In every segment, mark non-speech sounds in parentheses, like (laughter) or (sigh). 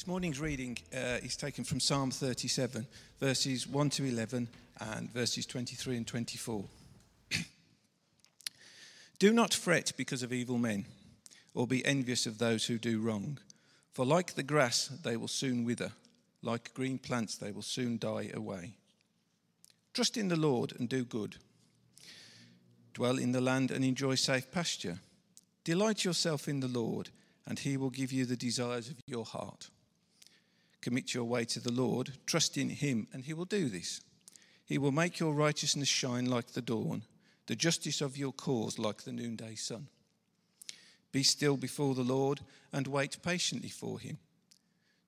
This morning's reading uh, is taken from Psalm 37, verses 1 to 11 and verses 23 and 24. (clears throat) do not fret because of evil men, or be envious of those who do wrong. For like the grass, they will soon wither, like green plants, they will soon die away. Trust in the Lord and do good. Dwell in the land and enjoy safe pasture. Delight yourself in the Lord, and he will give you the desires of your heart. Commit your way to the Lord, trust in him, and he will do this. He will make your righteousness shine like the dawn, the justice of your cause like the noonday sun. Be still before the Lord and wait patiently for him.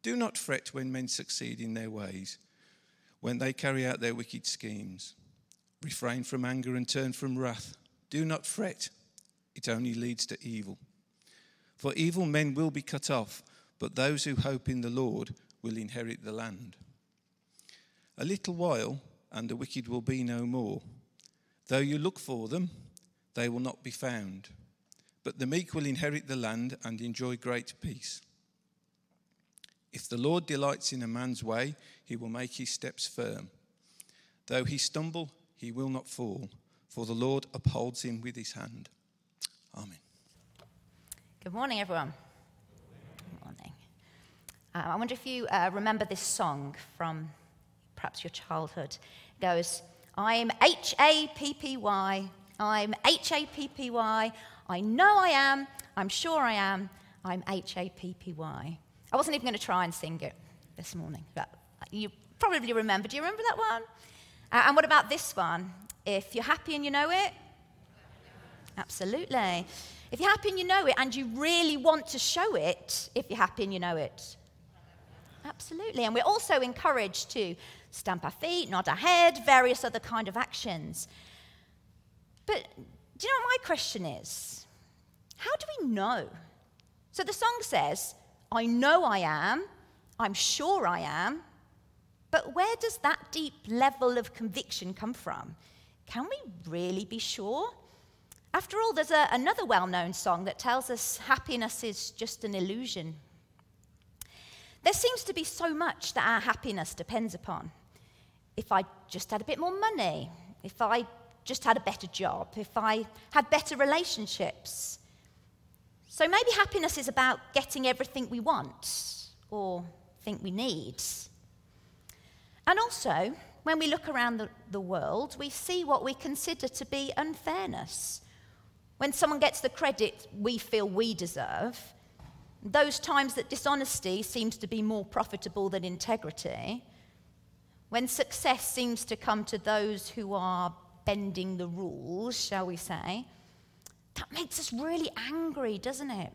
Do not fret when men succeed in their ways, when they carry out their wicked schemes. Refrain from anger and turn from wrath. Do not fret, it only leads to evil. For evil men will be cut off, but those who hope in the Lord will inherit the land. A little while, and the wicked will be no more. Though you look for them, they will not be found. But the meek will inherit the land and enjoy great peace. If the Lord delights in a man's way, he will make his steps firm. Though he stumble, he will not fall, for the Lord upholds him with his hand. Amen. Good morning, everyone. Uh, I wonder if you uh, remember this song from perhaps your childhood. It goes, I'm H A P P Y, I'm H A P P Y, I know I am, I'm sure I am, I'm H A P P Y. I wasn't even going to try and sing it this morning, but you probably remember. Do you remember that one? Uh, and what about this one? If you're happy and you know it? Absolutely. If you're happy and you know it and you really want to show it, if you're happy and you know it? Absolutely. And we're also encouraged to stamp our feet, nod our head, various other kind of actions. But do you know what my question is? How do we know? So the song says, I know I am, I'm sure I am, but where does that deep level of conviction come from? Can we really be sure? After all, there's a, another well known song that tells us happiness is just an illusion. There seems to be so much that our happiness depends upon. If I just had a bit more money, if I just had a better job, if I had better relationships, so maybe happiness is about getting everything we want or think we need. And also, when we look around the, the world, we see what we consider to be unfairness. When someone gets the credit we feel we deserve, those times that dishonesty seems to be more profitable than integrity, when success seems to come to those who are bending the rules, shall we say, that makes us really angry, doesn't it?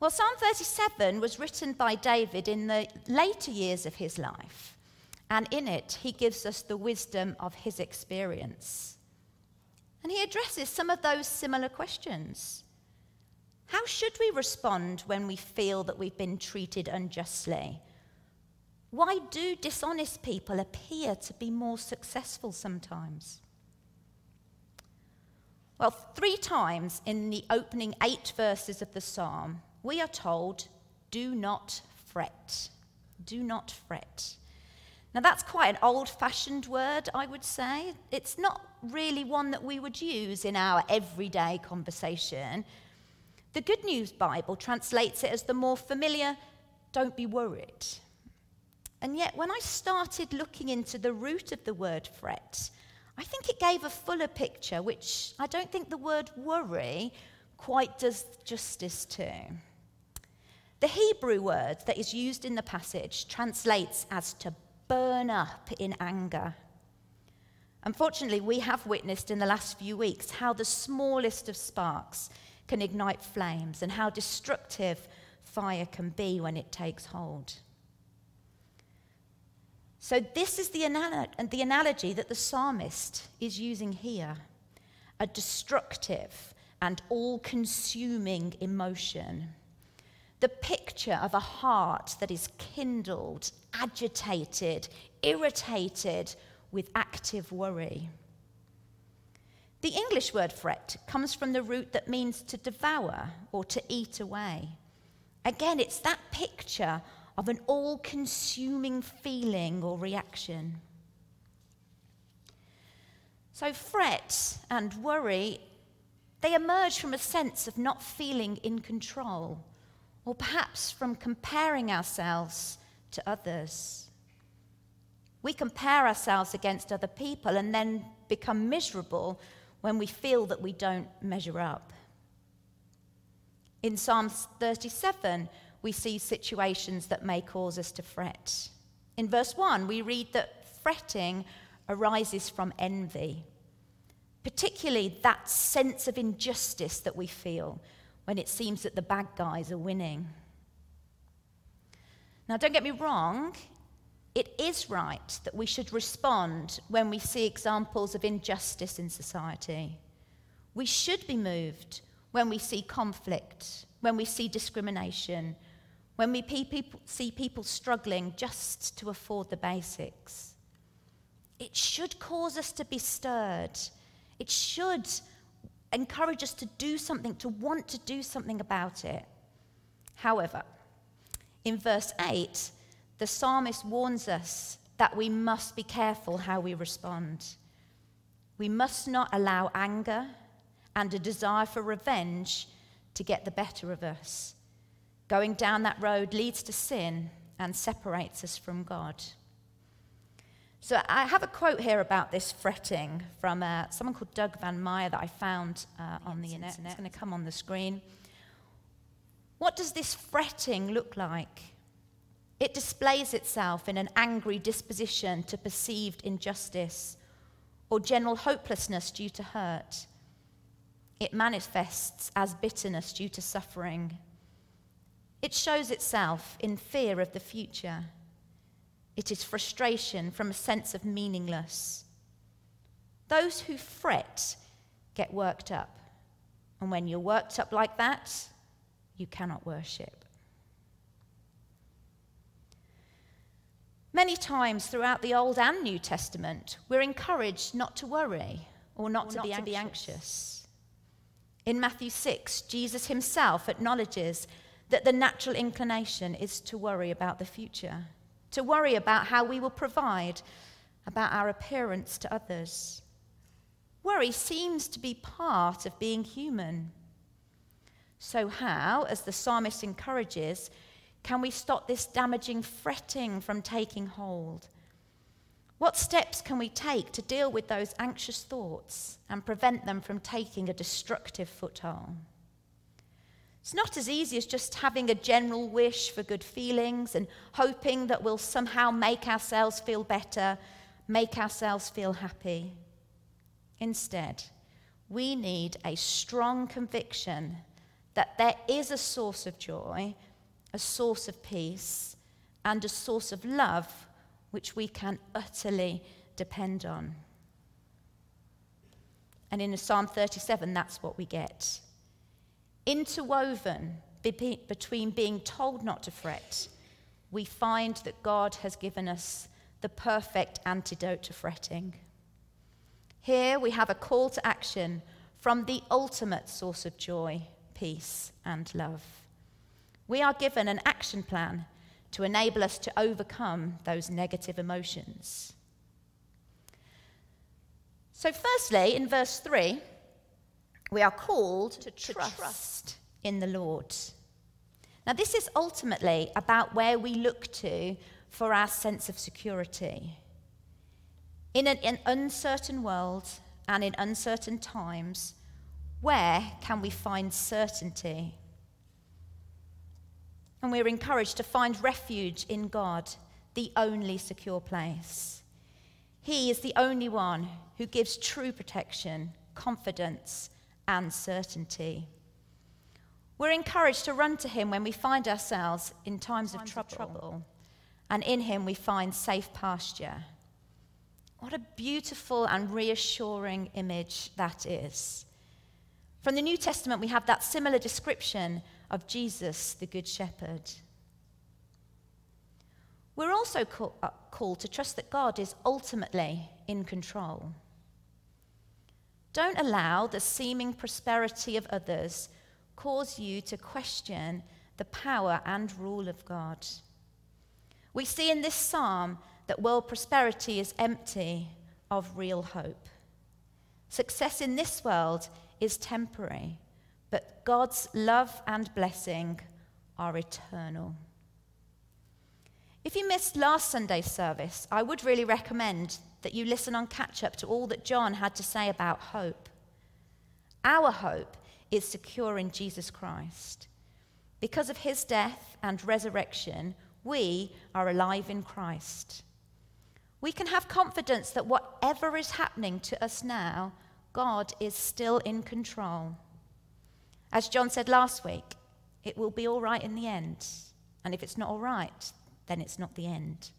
Well, Psalm 37 was written by David in the later years of his life, and in it, he gives us the wisdom of his experience. And he addresses some of those similar questions. How should we respond when we feel that we've been treated unjustly? Why do dishonest people appear to be more successful sometimes? Well, three times in the opening eight verses of the psalm, we are told, do not fret. Do not fret. Now, that's quite an old fashioned word, I would say. It's not really one that we would use in our everyday conversation. The Good News Bible translates it as the more familiar, don't be worried. And yet, when I started looking into the root of the word fret, I think it gave a fuller picture, which I don't think the word worry quite does justice to. The Hebrew word that is used in the passage translates as to burn up in anger. Unfortunately, we have witnessed in the last few weeks how the smallest of sparks can ignite flames and how destructive fire can be when it takes hold. So, this is the, the analogy that the psalmist is using here a destructive and all consuming emotion. The picture of a heart that is kindled, agitated, irritated with active worry. The English word fret comes from the root that means to devour or to eat away. Again, it's that picture of an all consuming feeling or reaction. So, fret and worry, they emerge from a sense of not feeling in control, or perhaps from comparing ourselves to others. We compare ourselves against other people and then become miserable when we feel that we don't measure up. In Psalm 37, we see situations that may cause us to fret. In verse 1, we read that fretting arises from envy, particularly that sense of injustice that we feel when it seems that the bad guys are winning. Now, don't get me wrong, it is right that we should respond when we see examples of injustice in society. We should be moved when we see conflict, when we see discrimination, when we see people struggling just to afford the basics. It should cause us to be stirred. It should encourage us to do something, to want to do something about it. However, in verse 8, the psalmist warns us that we must be careful how we respond. We must not allow anger and a desire for revenge to get the better of us. Going down that road leads to sin and separates us from God. So I have a quote here about this fretting from uh, someone called Doug Van Meter that I found uh, on the internet. It's going to come on the screen. What does this fretting look like? It displays itself in an angry disposition to perceived injustice or general hopelessness due to hurt. It manifests as bitterness due to suffering. It shows itself in fear of the future it is frustration from a sense of meaningless. Those who fret get worked up. And when you're worked up like that, you cannot worship. Many times throughout the Old and New Testament, we're encouraged not to worry or not, or to, not be to, be anxious. In Matthew 6, Jesus himself acknowledges that the natural inclination is to worry about the future to worry about how we will provide, about our appearance to others. Worry seems to be part of being human. So, how, as the psalmist encourages, can we stop this damaging fretting from taking hold? What steps can we take to deal with those anxious thoughts and prevent them from taking a destructive foothold? It's not as easy as just having a general wish for good feelings and hoping that we'll somehow make ourselves feel better, make ourselves feel happy. Instead, we need a strong conviction that there is a source of joy, a source of peace, and a source of love which we can utterly depend on. And in Psalm 37, that's what we get interwoven between being told not to fret, we find that God has given us the perfect antidote to fretting. Here we have a call to action from the ultimate source of joy, peace, and love. We are given an action plan to enable us to overcome those negative emotions. So, firstly, in verse 3, we are called to trust, trust in the Lord. Now, this is ultimately about where we look to for our sense of security. In an, an uncertain world and in uncertain times, where can we find certainty? And we're encouraged to find refuge in God, the only secure place. He is the only one who gives true protection, confidence, and certainty. We're encouraged to run to Him when we find ourselves in times, times of, trouble, of trouble, and in Him we find safe pasture. What a beautiful and reassuring image that is. From the New Testament, we have that similar description of Jesus, the Good Shepherd. We're also uh, called to trust that God is ultimately in control. Don't allow the seeming prosperity of others cause you to question the power and rule of God. We see in this psalm that world prosperity is empty of real hope. Success in this world is temporary, but God's love and blessing are eternal. If you missed last Sunday's service, I would really recommend that you listen on catch up to all that John had to say about hope. Our hope is secure in Jesus Christ. Because of his death and resurrection, we are alive in Christ. We can have confidence that whatever is happening to us now, God is still in control. As John said last week, it will be all right in the end. And if it's not all right, then it's not the end.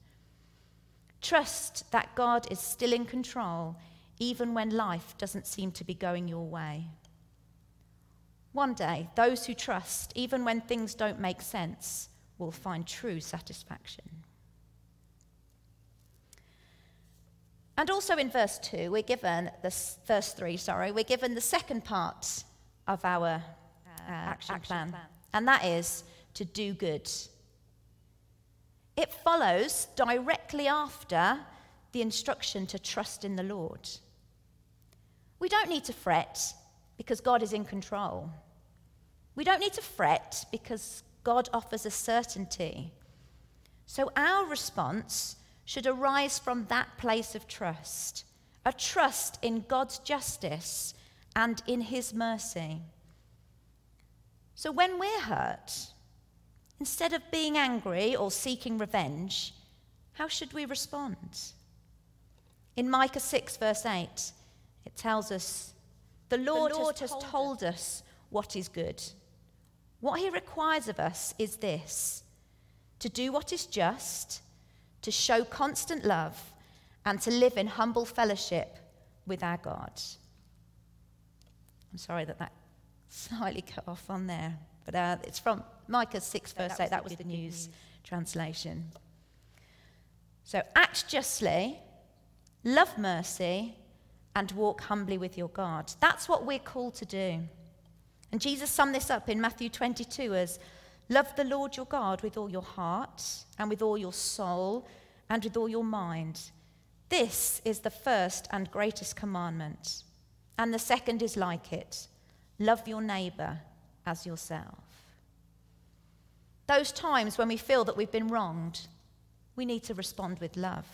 Trust that God is still in control, even when life doesn't seem to be going your way. One day, those who trust, even when things don't make sense, will find true satisfaction. And also in verse 2, we're given, this, verse 3, sorry, we're given the second part of our uh, action, action plan, plan, and that is to do good. It follows directly after the instruction to trust in the Lord. We don't need to fret because God is in control. We don't need to fret because God offers a certainty. So our response should arise from that place of trust a trust in God's justice and in his mercy. So when we're hurt, instead of being angry or seeking revenge, how should we respond? In Micah 6, verse 8, it tells us, The Lord, the Lord has, has told us what is good. What he requires of us is this to do what is just, to show constant love, and to live in humble fellowship with our God. I'm sorry that that slightly cut off on there, but uh, it's from Micah 6, verse that 8. That was the news, news translation. So act justly, love mercy, and walk humbly with your God. That's what we're called to do. And Jesus summed this up in Matthew 22 as Love the Lord your God with all your heart, and with all your soul, and with all your mind. This is the first and greatest commandment. And the second is like it love your neighbor as yourself. Those times when we feel that we've been wronged, we need to respond with love.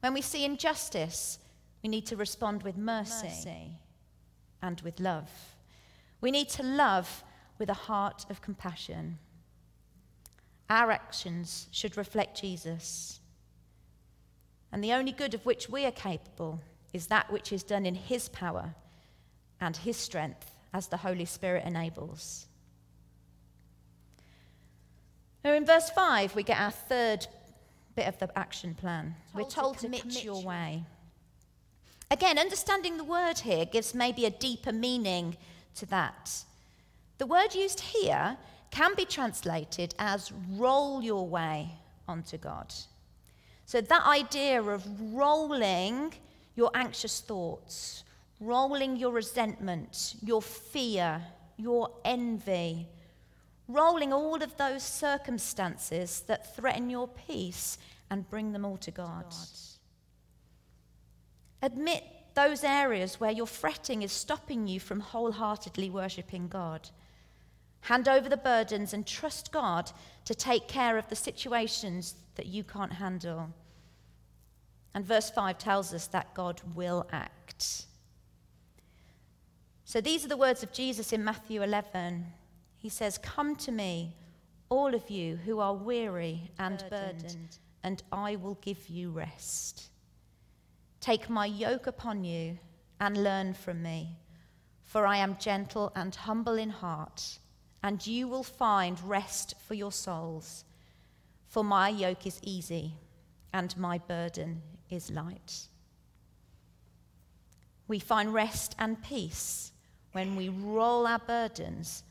When we see injustice, we need to respond with mercy, mercy. and with love. We need to love with a heart of compassion. Our actions should reflect Jesus. And the only good of which we are capable is that which is done in His power and His strength as the Holy Spirit enables. Now, in verse 5, we get our third bit of the action plan. Told We're told to commit, to commit your way. Again, understanding the word here gives maybe a deeper meaning to that. The word used here can be translated as roll your way onto God. So, that idea of rolling your anxious thoughts, rolling your resentment, your fear, your envy, rolling all of those circumstances that threaten your peace and bring them all to God. God. Admit those areas where your fretting is stopping you from wholeheartedly worshipping God. Hand over the burdens and trust God to take care of the situations that you can't handle. And verse 5 tells us that God will act. So these are the words of Jesus in Matthew 11. He says, Come to me, all of you who are weary and burdened, burdened and I will give you rest. Take my yoke upon you and learn from me, for I am gentle and humble in heart, and you will find rest for your souls. For my yoke is easy and my burden is light. We find rest and peace when we roll our burdens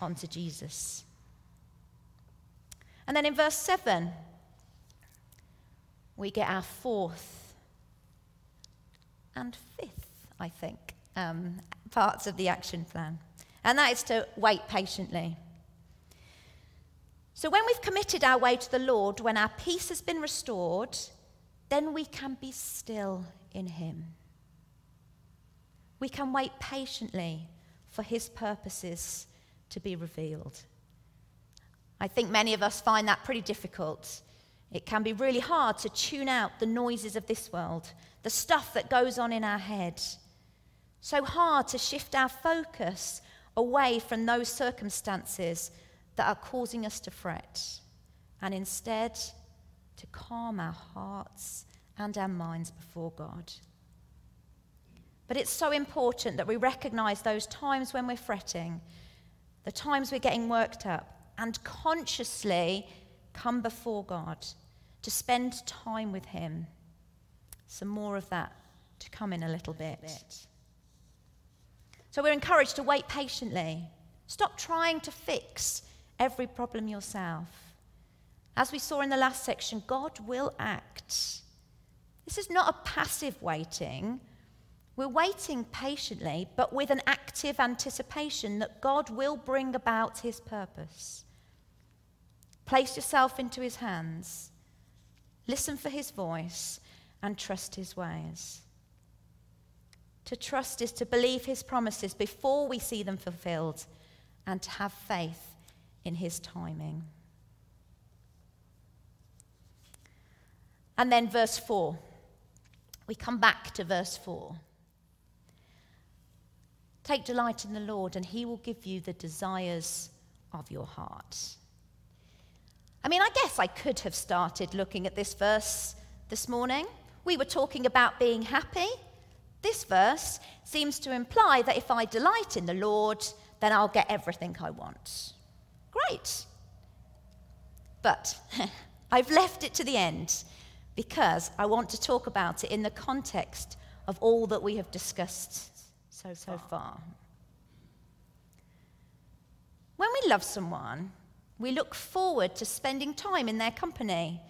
onto Jesus. And then in verse 7, we get our fourth and fifth, I think, um, parts of the action plan. And that is to wait patiently. So when we've committed our way to the Lord, when our peace has been restored, then we can be still in Him. We can wait patiently for His purposes to be revealed. I think many of us find that pretty difficult. It can be really hard to tune out the noises of this world, the stuff that goes on in our head. So hard to shift our focus away from those circumstances that are causing us to fret and instead to calm our hearts and our minds before God. But it's so important that we recognize those times when we're fretting, the times we're getting worked up, and consciously come before God to spend time with Him. Some more of that to come in a little bit. So we're encouraged to wait patiently. Stop trying to fix every problem yourself. As we saw in the last section, God will act. This is not a passive waiting. We're waiting patiently, but with an active anticipation that God will bring about his purpose. Place yourself into his hands, listen for his voice, and trust his ways. To trust is to believe his promises before we see them fulfilled and to have faith in his timing. And then verse 4. We come back to verse 4. Take delight in the Lord, and he will give you the desires of your heart. I mean, I guess I could have started looking at this verse this morning. We were talking about being happy. This verse seems to imply that if I delight in the Lord, then I'll get everything I want. Great. But (laughs) I've left it to the end because I want to talk about it in the context of all that we have discussed so, so far. When we love someone, we look forward to spending time in their company.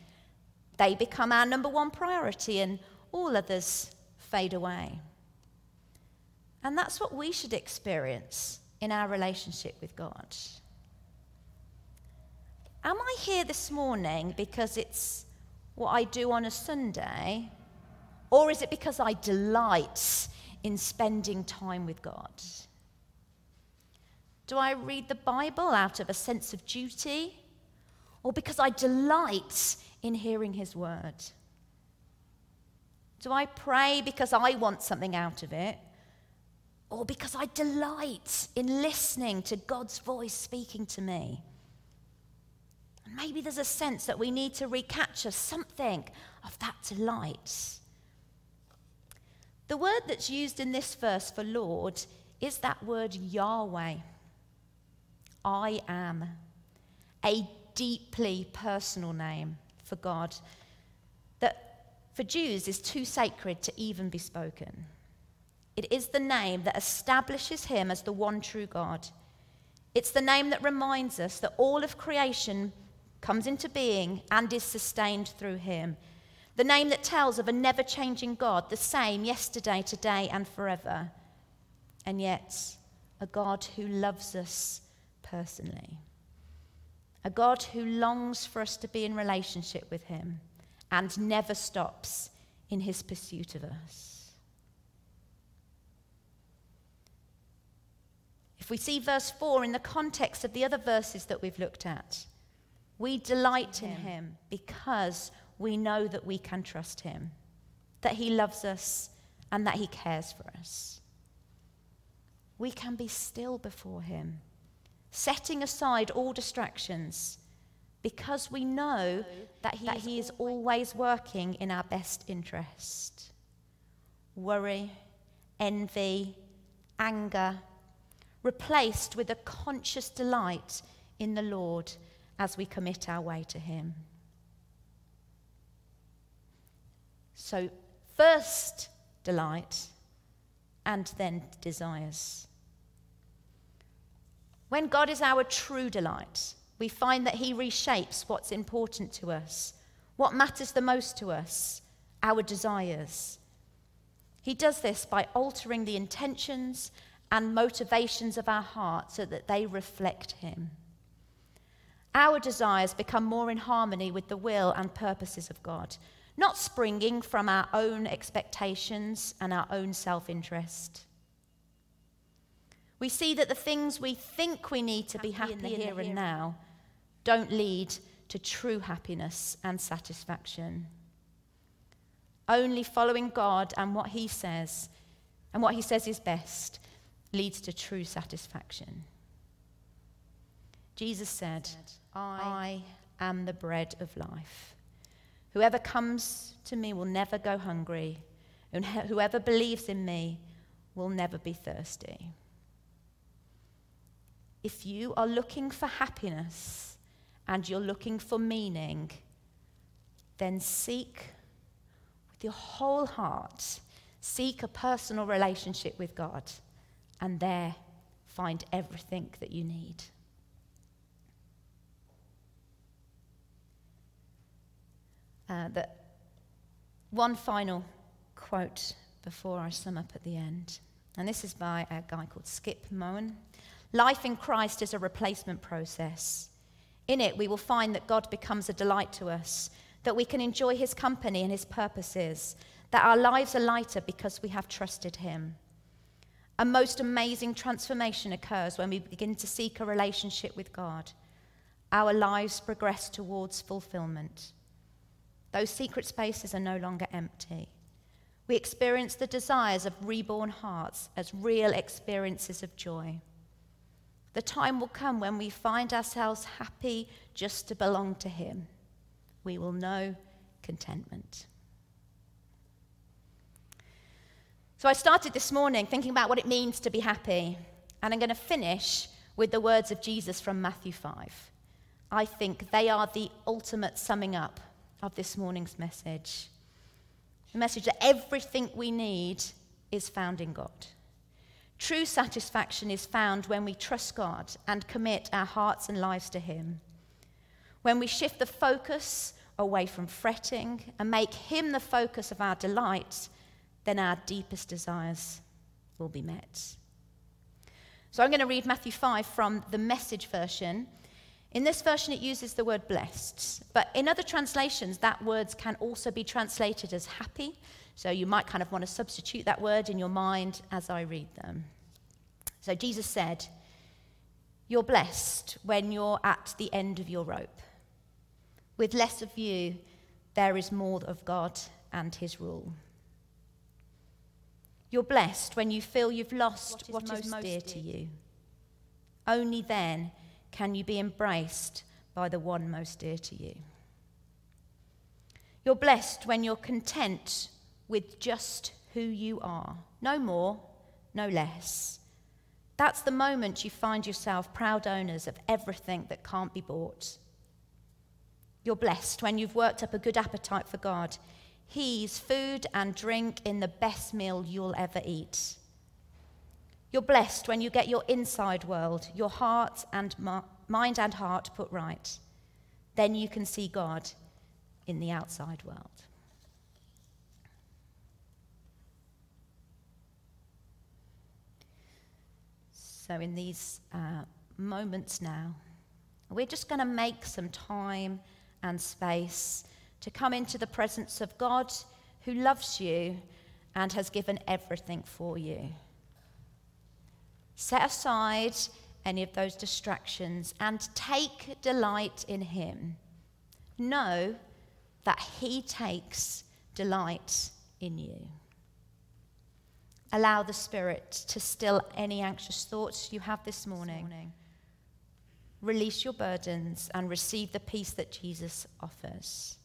They become our number one priority, and all others fade away. And that's what we should experience in our relationship with God. Am I here this morning because it's what I do on a Sunday? Or is it because I delight in spending time with God? Do I read the Bible out of a sense of duty? Or because I delight in hearing His word? Do I pray because I want something out of it? Or because I delight in listening to God's voice speaking to me? Maybe there's a sense that we need to recapture something of that delight. The word that's used in this verse for Lord is that word Yahweh. I am. A deeply personal name for God that for Jews is too sacred to even be spoken. It is the name that establishes him as the one true God. It's the name that reminds us that all of creation comes into being and is sustained through him. The name that tells of a never changing God, the same yesterday, today, and forever. And yet, a God who loves us personally. A God who longs for us to be in relationship with him and never stops in his pursuit of us. If we see verse 4 in the context of the other verses that we've looked at, we delight in him because we know that we can trust him, that he loves us, and that he cares for us. We can be still before him, setting aside all distractions because we know that he, that he is always working in our best interest. Worry, envy, anger, replaced with a conscious delight in the Lord as we commit our way to Him. So, first delight and then desires. When God is our true delight, we find that He reshapes what's important to us, what matters the most to us, our desires. He does this by altering the intentions and motivations of our heart so that they reflect Him. our desires become more in harmony with the will and purposes of God, not springing from our own expectations and our own self interest. We see that the things we think we need to be happy in the here and now don't lead to true happiness and satisfaction. Only following God and what He says, and what He says is best, leads to true satisfaction. Jesus said, I am the bread of life. Whoever comes to me will never go hungry, and whoever believes in me will never be thirsty. If you are looking for happiness and you're looking for meaning, then seek with your whole heart, seek a personal relationship with God, and there find everything that you need. Uh, that one final quote before I sum up at the end. And this is by a guy called Skip Moen. Life in Christ is a replacement process. In it, we will find that God becomes a delight to us, that we can enjoy his company and his purposes, that our lives are lighter because we have trusted him. A most amazing transformation occurs when we begin to seek a relationship with God. Our lives progress towards fulfillment. Those secret spaces are no longer empty. We experience the desires of reborn hearts as real experiences of joy. The time will come when we find ourselves happy just to belong to Him. We will know contentment. So I started this morning thinking about what it means to be happy, and I'm going to finish with the words of Jesus from Matthew 5. I think they are the ultimate summing up of this morning's message. The message that everything we need is found in God. True satisfaction is found when we trust God and commit our hearts and lives to Him. When we shift the focus away from fretting and make Him the focus of our delight, then our deepest desires will be met. So I'm going to read Matthew 5 from the message version. In this version, it uses the word blessed, but in other translations, that word can also be translated as happy. So you might kind of want to substitute that word in your mind as I read them. So Jesus said, You're blessed when you're at the end of your rope. With less of you, there is more of God and his rule. You're blessed when you feel you've lost what is, what is most, dear to you. Only then can you be embraced by the one most dear to you. You're blessed when you're content with just who you are, no more, no less. That's the moment you find yourself proud owners of everything that can't be bought. You're blessed when you've worked up a good appetite for God. He's food and drink in the best meal you'll ever eat. You're blessed when you get your inside world, your heart and mind and heart put right. Then you can see God in the outside world. So, in these uh, moments now, we're just going to make some time and space to come into the presence of God who loves you and has given everything for you. Set aside any of those distractions and take delight in Him. Know that He takes delight in you. Allow the Spirit to still any anxious thoughts you have this morning. Release your burdens and receive the peace that Jesus offers.